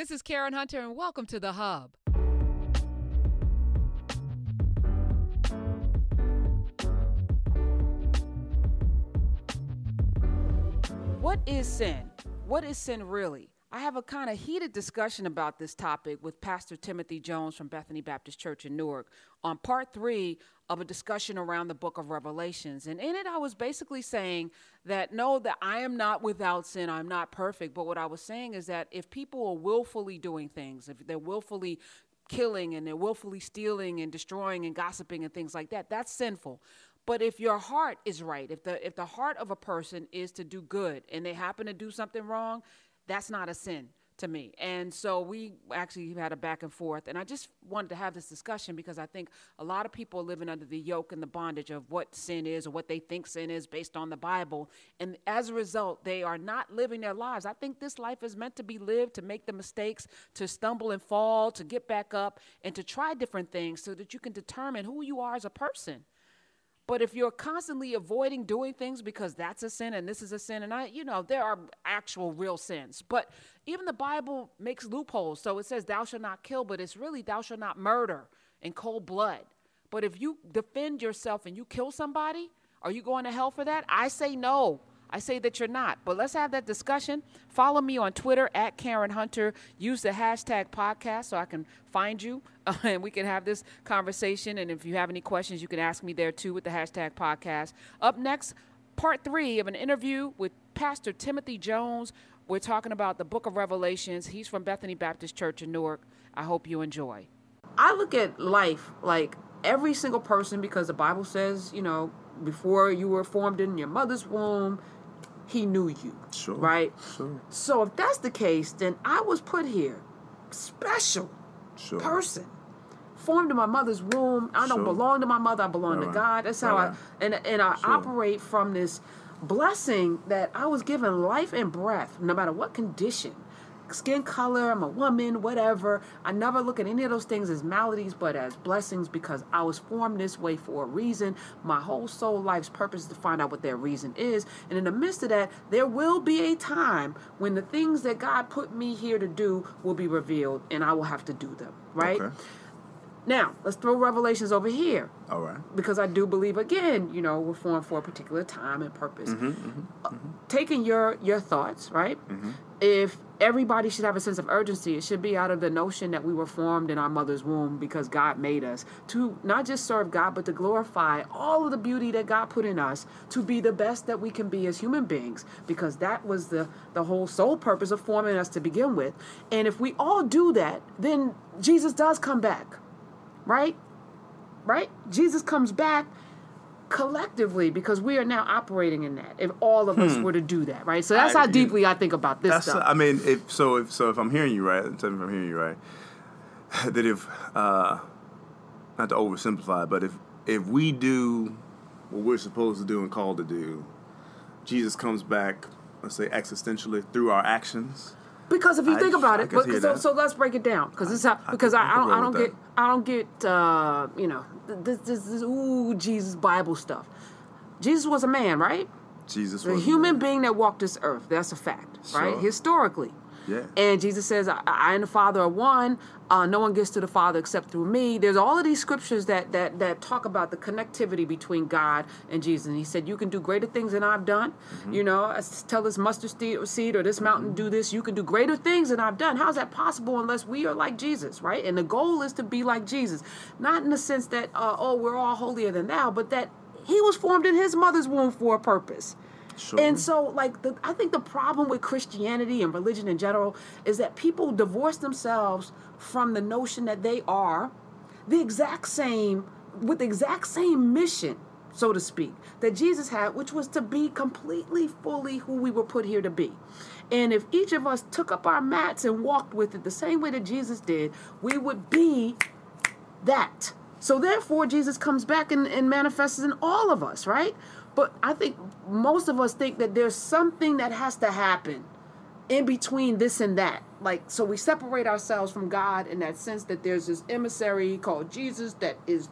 This is Karen Hunter, and welcome to The Hub. What is sin? What is sin really? I have a kind of heated discussion about this topic with Pastor Timothy Jones from Bethany Baptist Church in Newark on part three of a discussion around the book of Revelations. And in it, I was basically saying that no, that I am not without sin, I'm not perfect. But what I was saying is that if people are willfully doing things, if they're willfully killing and they're willfully stealing and destroying and gossiping and things like that, that's sinful. But if your heart is right, if the if the heart of a person is to do good and they happen to do something wrong, that's not a sin to me. And so we actually had a back and forth. And I just wanted to have this discussion because I think a lot of people are living under the yoke and the bondage of what sin is or what they think sin is based on the Bible. And as a result, they are not living their lives. I think this life is meant to be lived to make the mistakes, to stumble and fall, to get back up, and to try different things so that you can determine who you are as a person. But if you're constantly avoiding doing things because that's a sin and this is a sin, and I, you know, there are actual real sins. But even the Bible makes loopholes. So it says, Thou shalt not kill, but it's really, Thou shalt not murder in cold blood. But if you defend yourself and you kill somebody, are you going to hell for that? I say no. I say that you're not. But let's have that discussion. Follow me on Twitter at Karen Hunter. Use the hashtag podcast so I can find you uh, and we can have this conversation. And if you have any questions, you can ask me there too with the hashtag podcast. Up next, part three of an interview with Pastor Timothy Jones. We're talking about the book of Revelations. He's from Bethany Baptist Church in Newark. I hope you enjoy. I look at life like every single person because the Bible says, you know, before you were formed in your mother's womb, he knew you. Sure. Right? Sure. So if that's the case, then I was put here. Special Sure. person. Formed in my mother's womb. I don't Sure. belong to my mother, I belong to Right. God. That's how. I and and I Sure. operate from this blessing that I was given life and breath, no matter what condition. Skin color, I'm a woman, whatever. I never look at any of those things as maladies, but as blessings because I was formed this way for a reason. My whole soul life's purpose is to find out what their reason is. And in the midst of that, there will be a time when the things that God put me here to do will be revealed and I will have to do them, right? Okay. Now, let's throw Revelations over here All right. because I do believe again, you know, we're formed for a particular time and purpose. Mm-hmm, Uh, taking your your thoughts, right? Mm-hmm. If everybody should have a sense of urgency, it should be out of the notion that we were formed in our mother's womb because God made us to not just serve God, but to glorify all of the beauty that God put in us to be the best that we can be as human beings because that was the the whole sole purpose of forming us to begin with. And if we all do that, then Jesus does come back. Right? right? Jesus comes back collectively because we are now operating in that. If all of us were to do that, right? So that's Hmm. I- how deeply I think about this That's. stuff. I mean, if so, if so, if I'm hearing you right, if I'm hearing you right, that if uh, not to oversimplify, but if if we do what we're supposed to do and called to do, Jesus comes back. Let's say existentially through our actions. because if you I- think about it, but, so, so let's break it down because this is how because I, I I don't I don't get I don't get uh, you know this this, this ooh Jesus Bible stuff. Jesus was a man, right? Jesus A was a human being that walked this earth. That's a fact, right? Historically. Yeah. And Jesus says, I, I and the Father are one. Uh, no one gets to the Father except through me. There's all of these scriptures that that that talk about the connectivity between God and Jesus. And he said, You can do greater things than I've done. Mm-hmm. You know, I tell this mustard seed or this mountain do this. You can do greater things than I've done. How's that possible unless we are like Jesus, right? And the goal is to be like Jesus, not in the sense that uh, oh we're all holier than thou, but that he was formed in his mother's womb for a purpose. Sure. And so, like, the, I think the problem with Christianity and religion in general is that people divorce themselves from the notion that they are the exact same, with the exact same mission, so to speak, that Jesus had, which was to be completely, fully who we were put here to be. And if each of us took up our mats and walked with it the same way that Jesus did, we would be that. So therefore, Jesus comes back and, and manifests in all of us, right? But I think most of us think that there's something that has to happen in between this and that. Like, so we separate ourselves from God in that sense that there's this emissary called Jesus that is,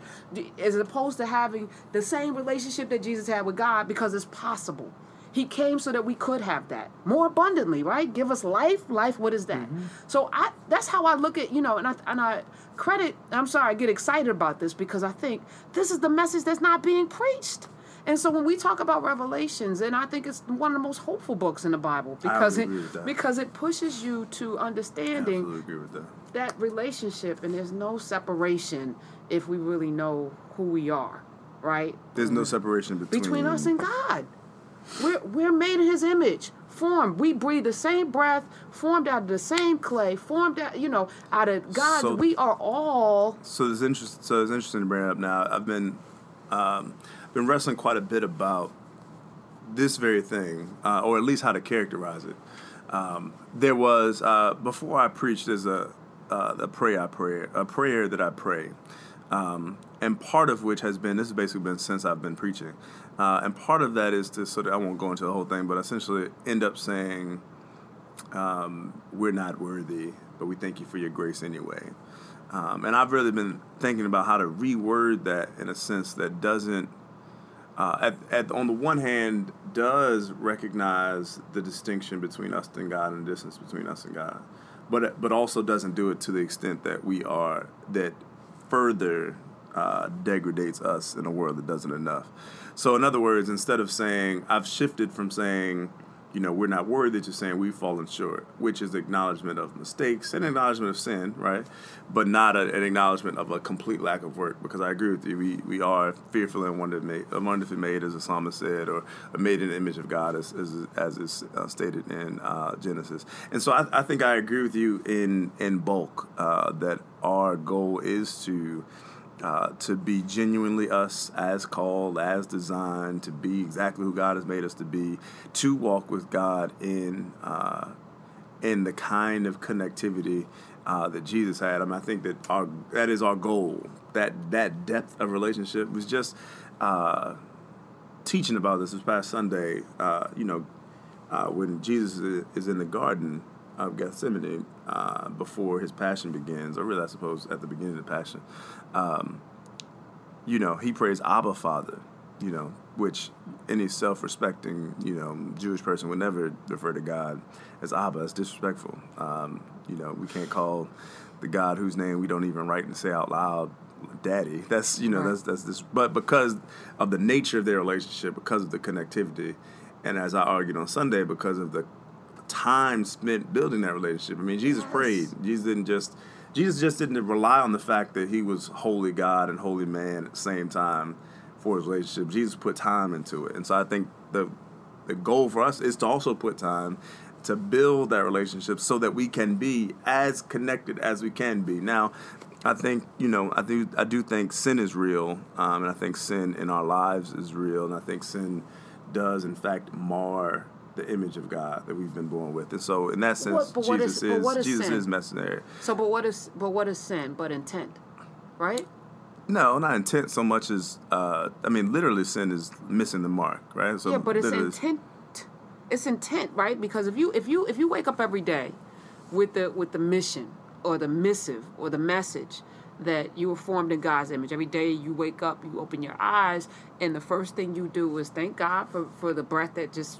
as opposed to having the same relationship that Jesus had with God because it's possible. He came so that we could have that more abundantly, right? Give us life. Life, what is that? Mm-hmm. So I that's how I look at, you know, and I and I credit, I'm sorry, I get excited about this because I think this is the message that's not being preached. And so when we talk about Revelations, and I think it's one of the most hopeful books in the Bible because it agree with that. because it pushes you to understanding Absolutely agree with that. that relationship and there's no separation if we really know who we are, right? There's no separation between Between us and God. We're we're made in his image. Formed. We breathe the same breath, formed out of the same clay, formed out, you know, out of God. So- we are all So it's interesting. So it's interesting to bring it up now. I've been um, been wrestling quite a bit about this very thing, uh, or at least how to characterize it. Um, there was uh, before I preached. There's a uh, a prayer I pray, a prayer that I pray, um, and part of which has been this has basically been since I've been preaching, uh, and part of that is to sort of I won't go into the whole thing, but essentially end up saying um, we're not worthy, but we thank you for your grace anyway. Um, and I've really been thinking about how to reword that in a sense that doesn't, uh, at, at, on the one hand, does recognize the distinction between us and God and the distance between us and God, but but also doesn't do it to the extent that we are that further uh, degrades us in a world that doesn't enough. So, in other words, instead of saying I've shifted from saying you know, we're not worthy to saying we've fallen short, which is acknowledgement of mistakes and acknowledgement of sin, right? But not a, an acknowledgement of a complete lack of work, because I agree with you. We, we are fearfully and wonderfully made, wonderfully made, as the psalmist said, or made in the image of God, as, as, as is uh, stated in uh, Genesis. And so I, I think I agree with you in, in bulk uh, that our goal is to uh, to be genuinely us as called, as designed, to be exactly who God has made us to be, to walk with God in uh, in the kind of connectivity uh, that Jesus had. I mean, I think that our that is our goal. That that depth of relationship was just uh, teaching about this this past Sunday. Uh, you know, uh, when Jesus is- is in the garden of Gethsemane uh, before his passion begins, or really, I suppose, at the beginning of the passion. Um, you know, he prays Abba Father, you know, which any self respecting, you know, Jewish person would never refer to God as Abba. It's disrespectful. Um, you know, we can't call the God whose name we don't even write and say out loud daddy. That's you know, Right. that's that's this but because of the nature of their relationship, because of the connectivity, and as I argued on Sunday, because of the time spent building that relationship. I mean, Jesus prayed. Jesus didn't just Jesus just didn't rely on the fact that he was holy God and holy man at the same time for his relationship. Jesus put time into it. And so I think the the goal for us is to also put time to build that relationship so that we can be as connected as we can be. Now, I think you know I do I do think sin is real, um, and I think sin in our lives is real, and I think sin does in fact mar the image of God that we've been born with. And so, in that sense, What- Jesus is- but is what is Jesus sin? is mercenary. so but what is but what is sin but intent? Right? No, not intent so much as uh, I mean, literally, sin is missing the mark, right? So yeah, but it's intent. It's intent, right? Because if you if you if you wake up every day with the with the mission or the missive or the message that you were formed in God's image. Every day you wake up, you open your eyes, and the first thing you do is thank God for, for the breath that just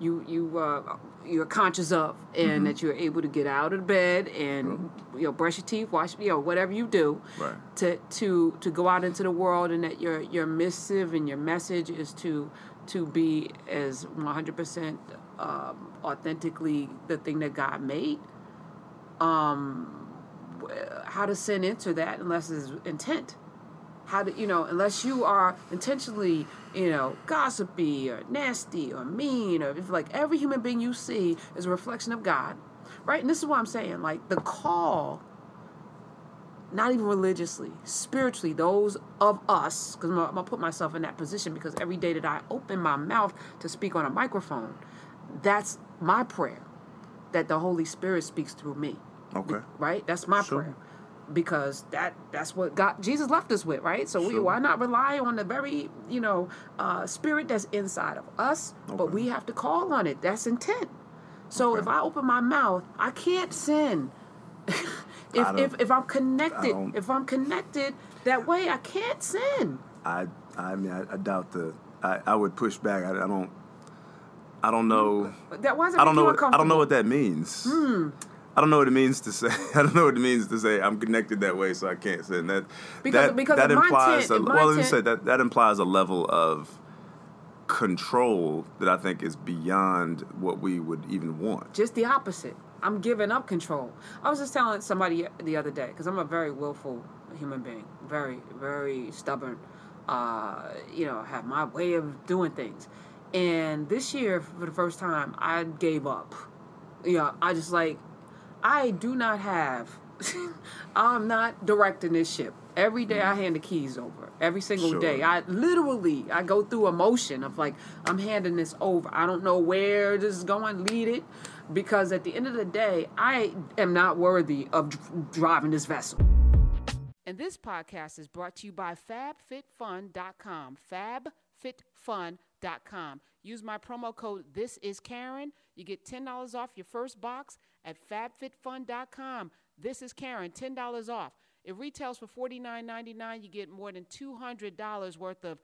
you you uh, you're conscious of, and Mm-hmm. that you're able to get out of bed and you know brush your teeth, wash you know whatever you do Right. to to to go out into the world, and that your your missive and your message is to to be as 100% um, authentically the thing that God made. Um, how does sin enter that unless it's intent? How do you know unless you are intentionally you know gossipy or nasty or mean or if like every human being you see is a reflection of God, right? And this is what I'm saying. Like the call not even religiously, spiritually, those of us, because I'm, gonna- I'm gonna put myself in that position because every day that I open my mouth to speak on a microphone, that's my prayer that the Holy Spirit speaks through me. Okay. Right? That's my Sure. prayer. Because that that's what God Jesus left us with, right? So we why not rely on the very, you know, uh, spirit that's inside of us, but we have to call on it. That's intent. So Okay. if I open my mouth, I can't sin. if, if if I'm connected, if I'm connected that way, I can't sin. I I mean I, I doubt the I, I would push back. I, I don't I don't know. That it I don't know. What, I don't know what that means. I don't know what it means to say. I don't know what it means to say I'm connected that way, so I can't sin. That Because- that, because that implies. intent- a, well, let me say that that implies a level of control that I think is beyond what we would even want. Just the opposite. I'm giving up control. I was just telling somebody the other day because I'm a very willful human being, very, very stubborn. Uh, you know, have my way of doing things. And this year, for the first time, I gave up. You know, I just like, I do not have. I'm not directing this ship. Every day I mm-hmm. hand the keys over. Every single Sure. day. I literally I go through a motion of like I'm handing this over. I don't know where this is going. Lead it, because at the end of the day, I am not worthy of dr- driving this vessel. And this podcast is brought to you by FabFitFun.com. FabFitFun.com. Use my promo code This Is Karen. You get ten dollars off your first box at FabFitFun.com. This is Karen. Ten dollars off. It retails for $49.99. You get more than $200 worth of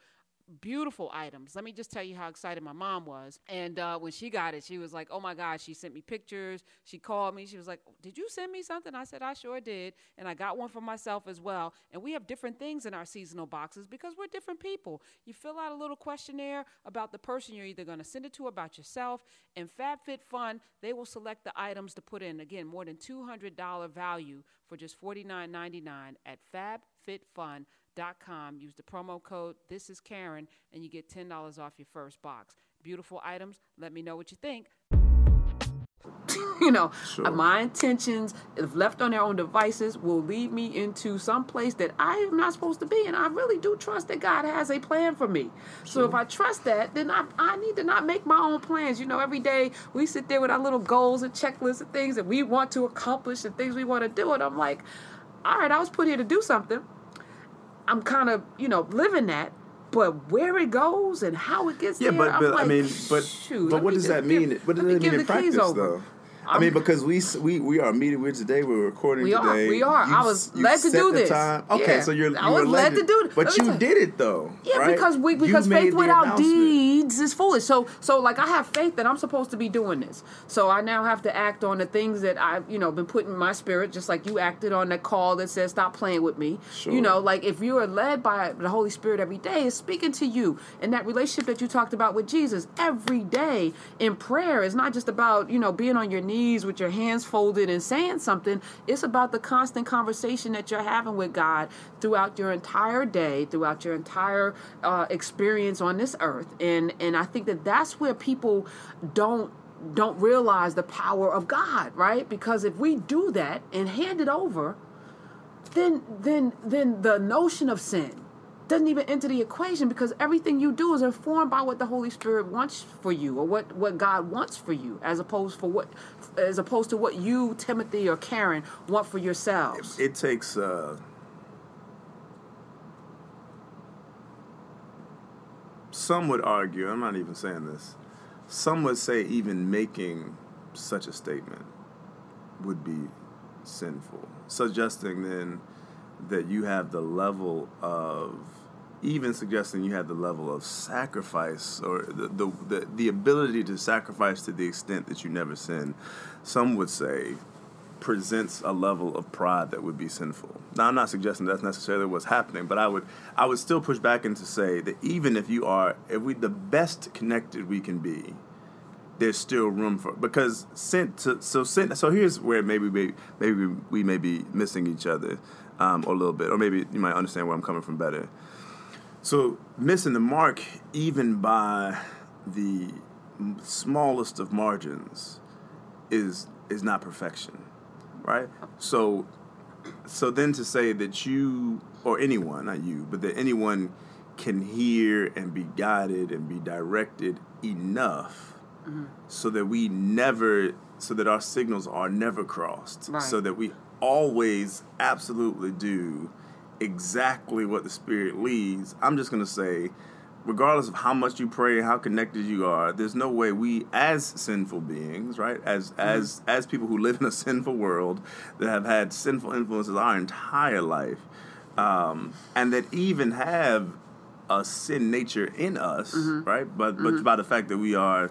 beautiful items. Let me just tell you how excited my mom was. And uh, when she got it, she was like, oh my God, she sent me pictures. She called me. She was like, did you send me something? I said, I sure did. And I got one for myself as well. And we have different things in our seasonal boxes because we're different people. You fill out a little questionnaire about the person you're either going to send it to about yourself. And FabFitFun, they will select the items to put in. Again, more than $200 value for just $49.99 at FabFitFun.com com. Use the promo code This Is Karen, and you get ten dollars off your first box. Beautiful items. Let me know what you think. you know, Sure. my intentions, if left on their own devices, will lead me into some place that I am not supposed to be. And I really do trust that God has a plan for me. So if I trust that, then I, I need to not make my own plans. You know, every day we sit there with our little goals and checklists and things that we want to accomplish and things we want to do. And I'm like, all right, I was put here to do something. I'm kind of, you know, living that. But where it goes and how it gets Yeah, there, but but I mean, but shoot, but what does that give- mean? What does that mean give in practice, though? I mean, because we we we are meeting with today. We're recording We are, today. we are. You I was led to do this. time. Okay, Yeah. so you're I was were led to do it. But you did it though. Yeah, right? because we because faith without announcement. Deeds is foolish. So so like I have faith that I'm supposed to be doing this. So I now have to act on the things that I've you know been putting in my spirit, just like you acted on that call that says stop playing with me. Sure. You know, like if you are led by the Holy Spirit every day, is speaking to you. And that relationship that you talked about with Jesus every day in prayer is not just about you know being on your knees with your hands folded and saying something. It's about the constant conversation that you're having with God throughout your entire day, throughout your entire uh, experience on this earth. And and I think that that's where people don't don't realize the power of God, right? Because if we do that and hand it over, then then then the notion of sin doesn't even enter the equation because everything you do is informed by what the Holy Spirit wants for you or what, what God wants for you as opposed for what as opposed to what you, Timothy or Karen, want for yourselves. It takes. Uh, some would argue. I'm not even saying this. Some would say even making such a statement would be sinful, suggesting then that you have the level of even suggesting you have the level of sacrifice or the, the, the, the ability to sacrifice to the extent that you never sin some would say presents a level of pride that would be sinful now i'm not suggesting that's necessarily what's happening but i would i would still push back and to say that even if you are if we the best connected we can be there's still room for because sin. So, so sin. So here's where maybe we maybe we may be missing each other um, a little bit, or maybe you might understand where I'm coming from better. So missing the mark, even by the smallest of margins, is is not perfection, right? So, so then to say that you or anyone, not you, but that anyone can hear and be guided and be directed enough mm-hmm. so that we never so that our signals are never crossed Right. so that we always absolutely do exactly what the spirit leads i'm just going to say regardless of how much you pray and how connected you are there's no way we as sinful beings right as as as people who live in a sinful world that have had sinful influences our entire life um, and that even have a sin nature in us right but but by the fact that we are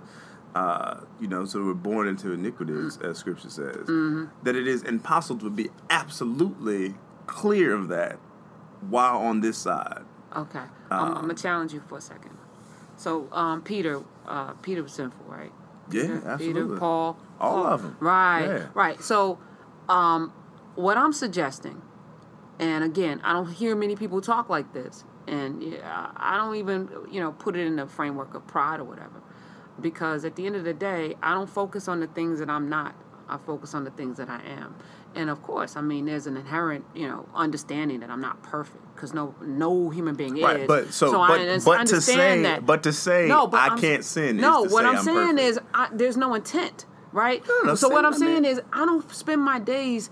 uh, you know, so we're born into iniquity, as, as Scripture says, Mm-hmm. that it is impossible to be absolutely clear of that while on this side. Okay, I'm, I'm gonna challenge you for a second. So, um, Peter, uh, Peter was sinful, right? Yeah, Peter, absolutely. Peter, Paul, All Paul. them. Right, Yeah. right. So, um, what I'm suggesting, and again, I don't hear many people talk like this, and yeah, I don't even, you know, put it in the framework of pride or whatever, because at the end of the day, I don't focus on the things that I'm not. I focus on the things that I am, and of course, I mean, there's an inherent, you know, understanding that I'm not perfect, because no, no human being Right, is. but so, I but, un- but to say, that. but to say, No, but I I'm- can't sin. No, what say I'm, saying perfect. is I, there's no intent, right? No, no, so what I'm I saying is I don't spend my days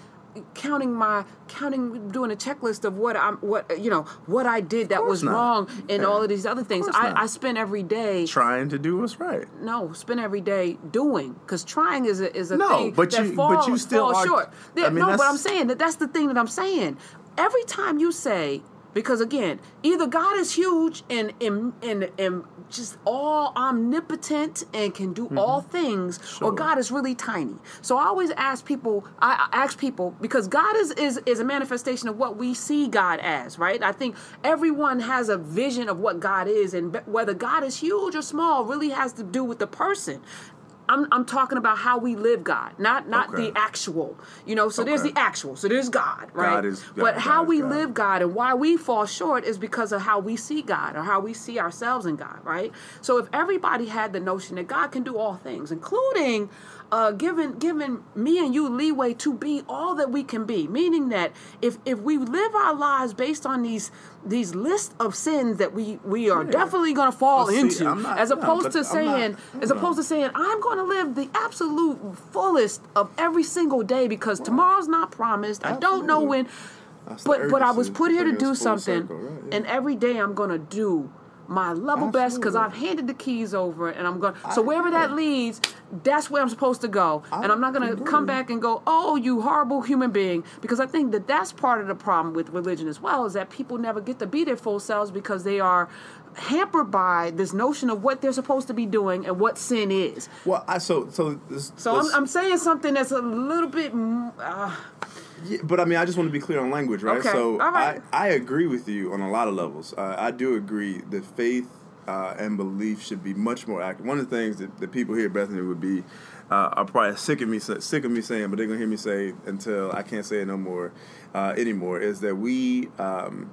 counting my counting doing a checklist of what I'm what you know what I did that was not. wrong and Yeah. all of these other things. I, not. I spend every day trying to do what's right. no spend every day doing because trying is a is a No, thing but that you- falls, but you still falls are- short. I mean, no, but I'm saying that that's the thing that I'm saying. Every time you say because again, either God is huge and and and, and just all omnipotent and can do all things, or Mm-hmm. God is really tiny. So I always ask people. I I ask people because God is is is a manifestation of what we see God as, right? I think everyone has a vision of what God is, and whether God is huge or small really has to do with the person. I'm, I'm talking about how we live God, not not Okay. the actual. You know, so there's the actual, so there's God, right? God is- God- but how God we live God and why we fall short is because of how we see God or how we see ourselves in God, right? So if everybody had the notion that God can do all things, including uh, giving giving me and you leeway to be all that we can be, meaning that if if we live our lives based on these these lists of sins that we we are Yeah. definitely going to fall Well, into, I'm not- as opposed but to I'm saying not- as no. opposed to saying I'm going to live the absolute fullest of every single day because tomorrow's not promised. I don't know when. That's But but I was put here to do something, circle, right, yeah. and every day I'm gonna do my level best because I've handed the keys over, and I'm going. So wherever that leads, that's where I'm supposed to go, and I'm not gonna come back and go, "Oh, you horrible human being," because I think that that's part of the problem with religion as well, is that people never get to be their full selves because they are hampered by this notion of what they're supposed to be doing and what sin is. Well, I so so. This, So I'm, I'm saying something that's a little bit. Uh, Yeah, but I mean, I just want to be clear on language, right? Okay, So right. I, I agree with you on a lot of levels. Uh, I do agree that faith uh, and belief should be much more active. One of the things that, that people here at Bethany would be uh, are probably sick of me sick of me saying, but they're gonna hear me say until I can't say it no more uh, anymore. Is that we um,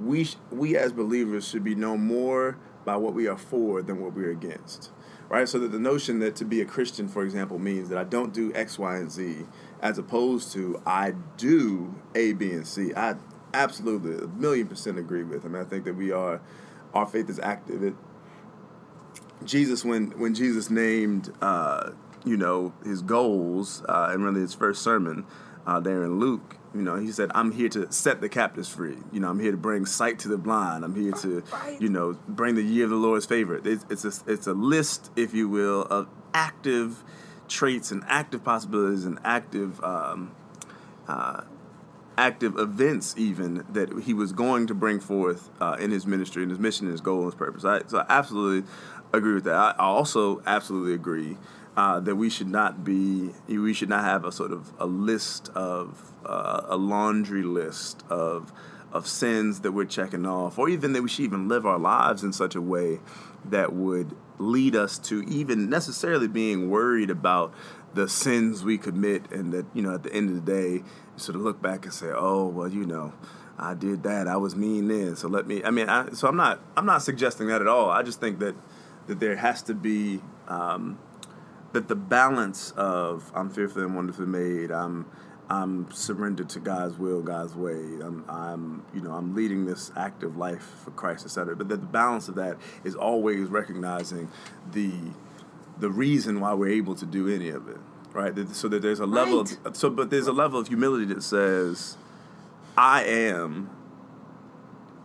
we sh- we as believers should be known more by what we are for than what we are against right so that the notion that to be a christian for example means that i don't do x y and z as opposed to i do a b and c. I absolutely a million percent agree with him. I think that we are our faith is active. It, jesus when when jesus named uh, you know his goals uh, and really his first sermon uh, there in luke you know he said i'm here to set the captives free. You know i'm here to bring sight to the blind. I'm here to you know bring the year of the lord's favor. It's, it's, a, it's a list if you will of active traits and active possibilities and active um, uh, active events even that he was going to bring forth uh, in his ministry and his mission and his goal and his purpose. I, so I absolutely agree with that. I, also absolutely agree uh, that we should not be we should not have a sort of a list of uh, a laundry list of of sins that we're checking off, or even that we should even live our lives in such a way that would lead us to even necessarily being worried about the sins we commit, and that you know at the end of the day, sort of look back and say, "Oh, well, you know, I did that. I was mean then. So let me." I mean, I, so I'm not I'm not suggesting that at all. I just think that that there has to be um, that the balance of I'm fearfully and wonderfully made. I'm I'm surrendered to God's will, God's way. I'm, I'm, you know, I'm leading this active life for Christ, etc. But that the balance of that is always recognizing the the reason why we're able to do any of it, right? So that there's a level Right. of so, but there's a level of humility that says, I am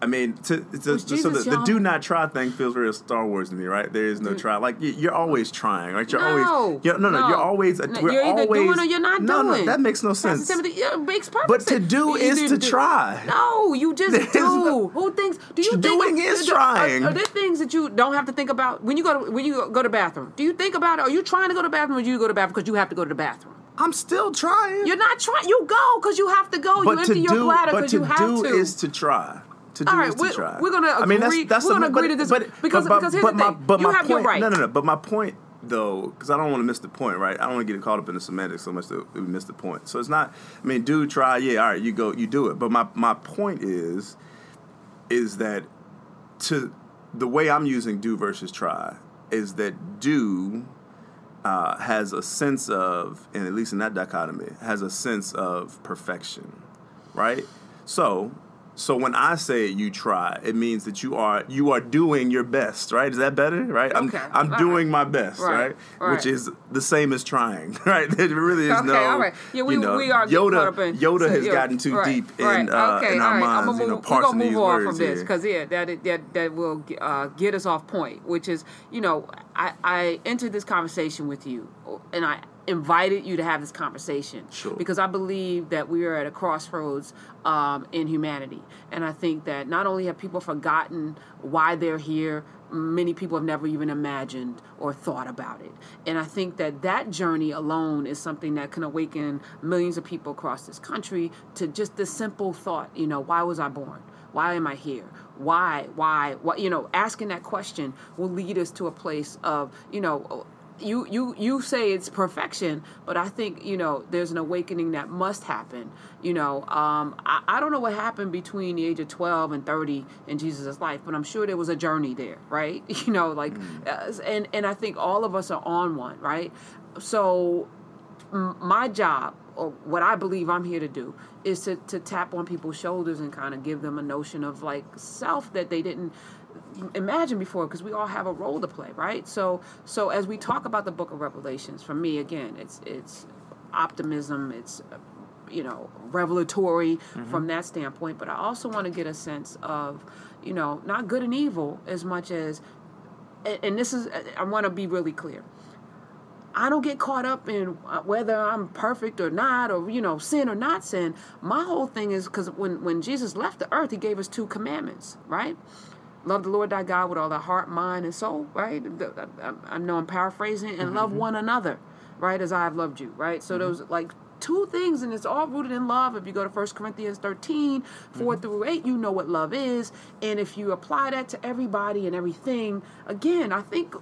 I mean, to, to, Was so the, the do not try thing feels very Star Wars to me, right? There is no mm. try. Like you, you're always trying, right? You're No, always you're, no, no, no. You're always No, we're you're either always doing or you're not no, doing. No, that makes no sense. Timothy, yeah, it makes perfect But to do You is to do- try. No, you just There's do. no- Who thinks? Do you think Doing is are- trying. Are, are there things that you don't have to think about when you go to when you go to the bathroom? Do you think about it? Are you trying to go to the bathroom, or do you go to the bathroom because you have to go to the bathroom? I'm still trying. You're not trying. You go because you have to go. but you to empty your do, bladder because you have do to. Do is to try. To do All right, is to we're- try. we're gonna I mean, that's agree- that's we're gonna but, agree to this- but, because- but, because here's but the my, thing. but You my have your point, right. No, no, no. But my point though, because I don't want to miss the point, right? I don't want to get caught up in the semantics so much that we miss the point. So it's not. I mean, do try. Yeah, all right. You go. You do it. But my my point is, is that to the way I'm using do versus try is that do uh, has a sense of, and at least in that dichotomy, has a sense of perfection, right? So, so when I say you try, it means that you are you are doing your best, right? Is that better, right? I'm I'm all doing right. my best, Right, right? Which is the same as trying, right? There really is Okay, no. all right. Yeah, we- you know, we are Yoda. up in- Yoda so, has gotten too right, deep in right. uh, okay, in our right. minds, I'm you know, move, we're gonna move these on words from this because yeah, that that that will uh, get us off point. Which is, you know, I I entered this conversation with you, and I invited you to have this conversation Sure. because I believe that we are at a crossroads um, in humanity, and I think that not only have people forgotten why they're here. Many people have never even imagined or thought about it. And I think that that journey alone is something that can awaken millions of people across this country to just the simple thought, you know, why was I born? Why am I here? Why, why, what, you know, asking that question will lead us to a place of, you know, you you you say it's perfection, but I think you know there's an awakening that must happen. You know, um, I, I don't know what happened between the age of 12 and 30 in Jesus' life, but I'm sure there was a journey there, right? You know, like, uh, and and I think all of us are on one, right? So m- my job or what I believe I'm here to do is to, to tap on people's shoulders and kind of give them a notion of like self that they didn't imagine before because we all have a role to play right so so as we talk about the book of revelations for me again it's it's optimism it's you know revelatory from that standpoint but i also want to get a sense of you know not good and evil as much as and, and this is i want to be really clear I don't get caught up in uh, whether I'm perfect or not, or you know, sin or not sin. My whole thing is because when when Jesus left the earth, He gave us two commandments, right? Love the Lord thy God with all thy heart, mind, and soul, right? I, know I'm paraphrasing, and love mm-hmm. one another, right, as I have loved you, right? So mm-hmm. those like two things, and it's all rooted in love. If you go to 1 Corinthians 13, 4 mm-hmm. through 8, you know what love is. And if you apply that to everybody and everything, again, I think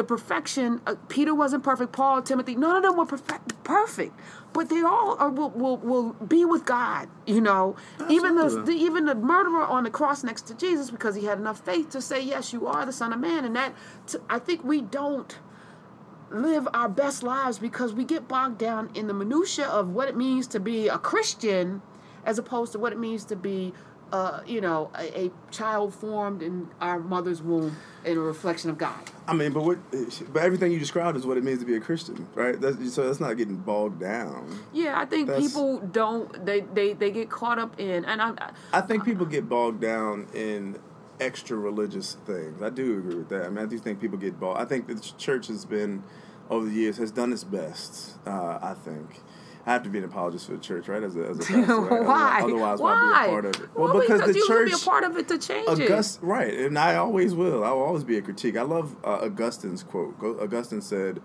the perfection. Uh, Peter wasn't perfect. Paul, Timothy, none of them were perfect. Perfect, but they all are, will, will will be with God. You know, even the, the even the murderer on the cross next to Jesus because he had enough faith to say, "Yes, you are the Son of Man." And that t- I think we don't live our best lives because we get bogged down in the minutia of what it means to be a Christian, as opposed to what it means to be. Uh, you know, a, a child formed in our mother's womb in a reflection of God. I mean, but what? But everything you described is what it means to be a Christian, right? That's, so that's not getting bogged down. Yeah, I think That's- people don't they, they they get caught up in and I, I I think people get bogged down in extra religious things. I do agree with that. I mean, I do think people get bogged. I think the church has been over the years has done its best. Uh, I think. I have to be an apologist for the church, right? As a, as a pastor, right? why Otherwise, why why be a part of it? Well, because the you church can be a part of it to change August, right, and I always will. I will always be a critique. I love uh, Augustine's quote. Augustine said,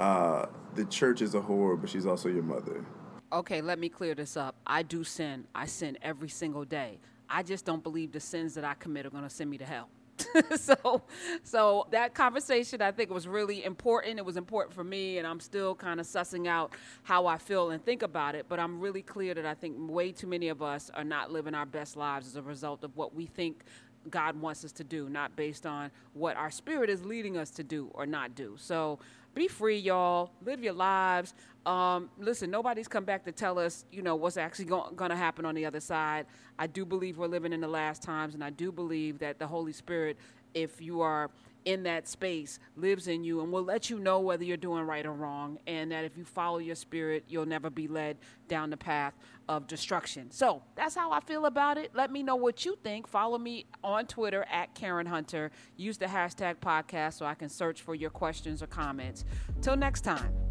uh, "The church is a whore, but she's also your mother." Okay, let me clear this up. I do sin. I sin every single day. I just don't believe the sins that I commit are going to send me to hell. so so that conversation I think was really important. It was important for me and I'm still kind of sussing out how I feel and think about it, but I'm really clear that I think way too many of us are not living our best lives as a result of what we think God wants us to do, not based on what our spirit is leading us to do or not do. So be free, y'all. Live your lives. Um, listen, nobody's come back to tell us, you know, what's actually going to happen on the other side. I do believe we're living in the last times, and I do believe that the Holy Spirit, if you are in that space lives in you and will let you know whether you're doing right or wrong, and that if you follow your spirit, you'll never be led down the path of destruction. So that's how I feel about it. Let me know what you think. Follow me on Twitter at Karen Hunter. Use the hashtag podcast so I can search for your questions or comments. Till next time.